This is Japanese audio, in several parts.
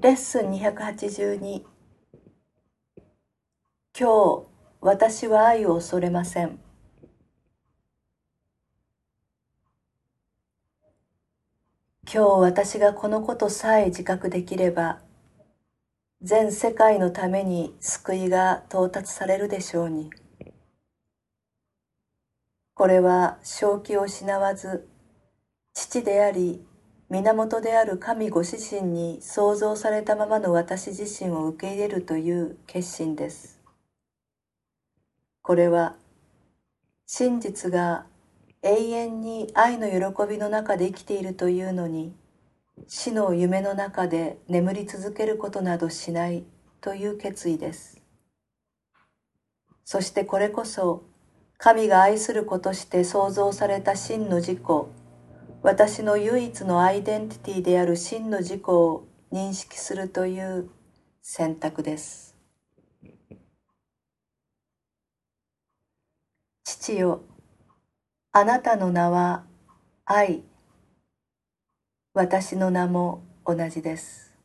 レッスン282今日私は愛を恐れません。今日私がこのことさえ自覚できれば全世界のために救いが到達されるでしょうに。これは正気を失わず父であり源である神ご自身に創造されたままの私自身を受け入れるという決心です。これは真実が永遠に愛の喜びの中で生きているというのに死の夢の中で眠り続けることなどしないという決意です。そしてこれこそ神が愛する子として創造された真の自己私の唯一のアイデンティティである真の自己を認識するという選択です。父よ、あなたの名は愛。私の名も同じです。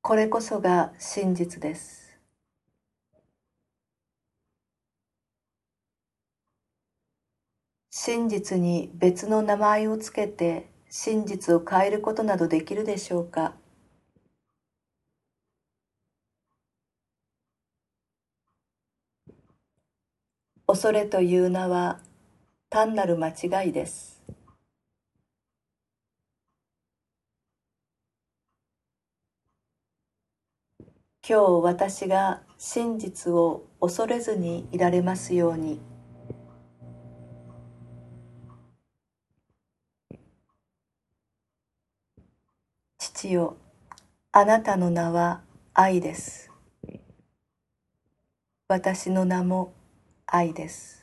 これこそが真実です。真実に別の名前をつけて真実を変えることなどできるでしょうか？恐れという名は単なる間違いです。今日私が真実を恐れずにいられますように。父よ、あなたの名は愛です。私の名も愛です。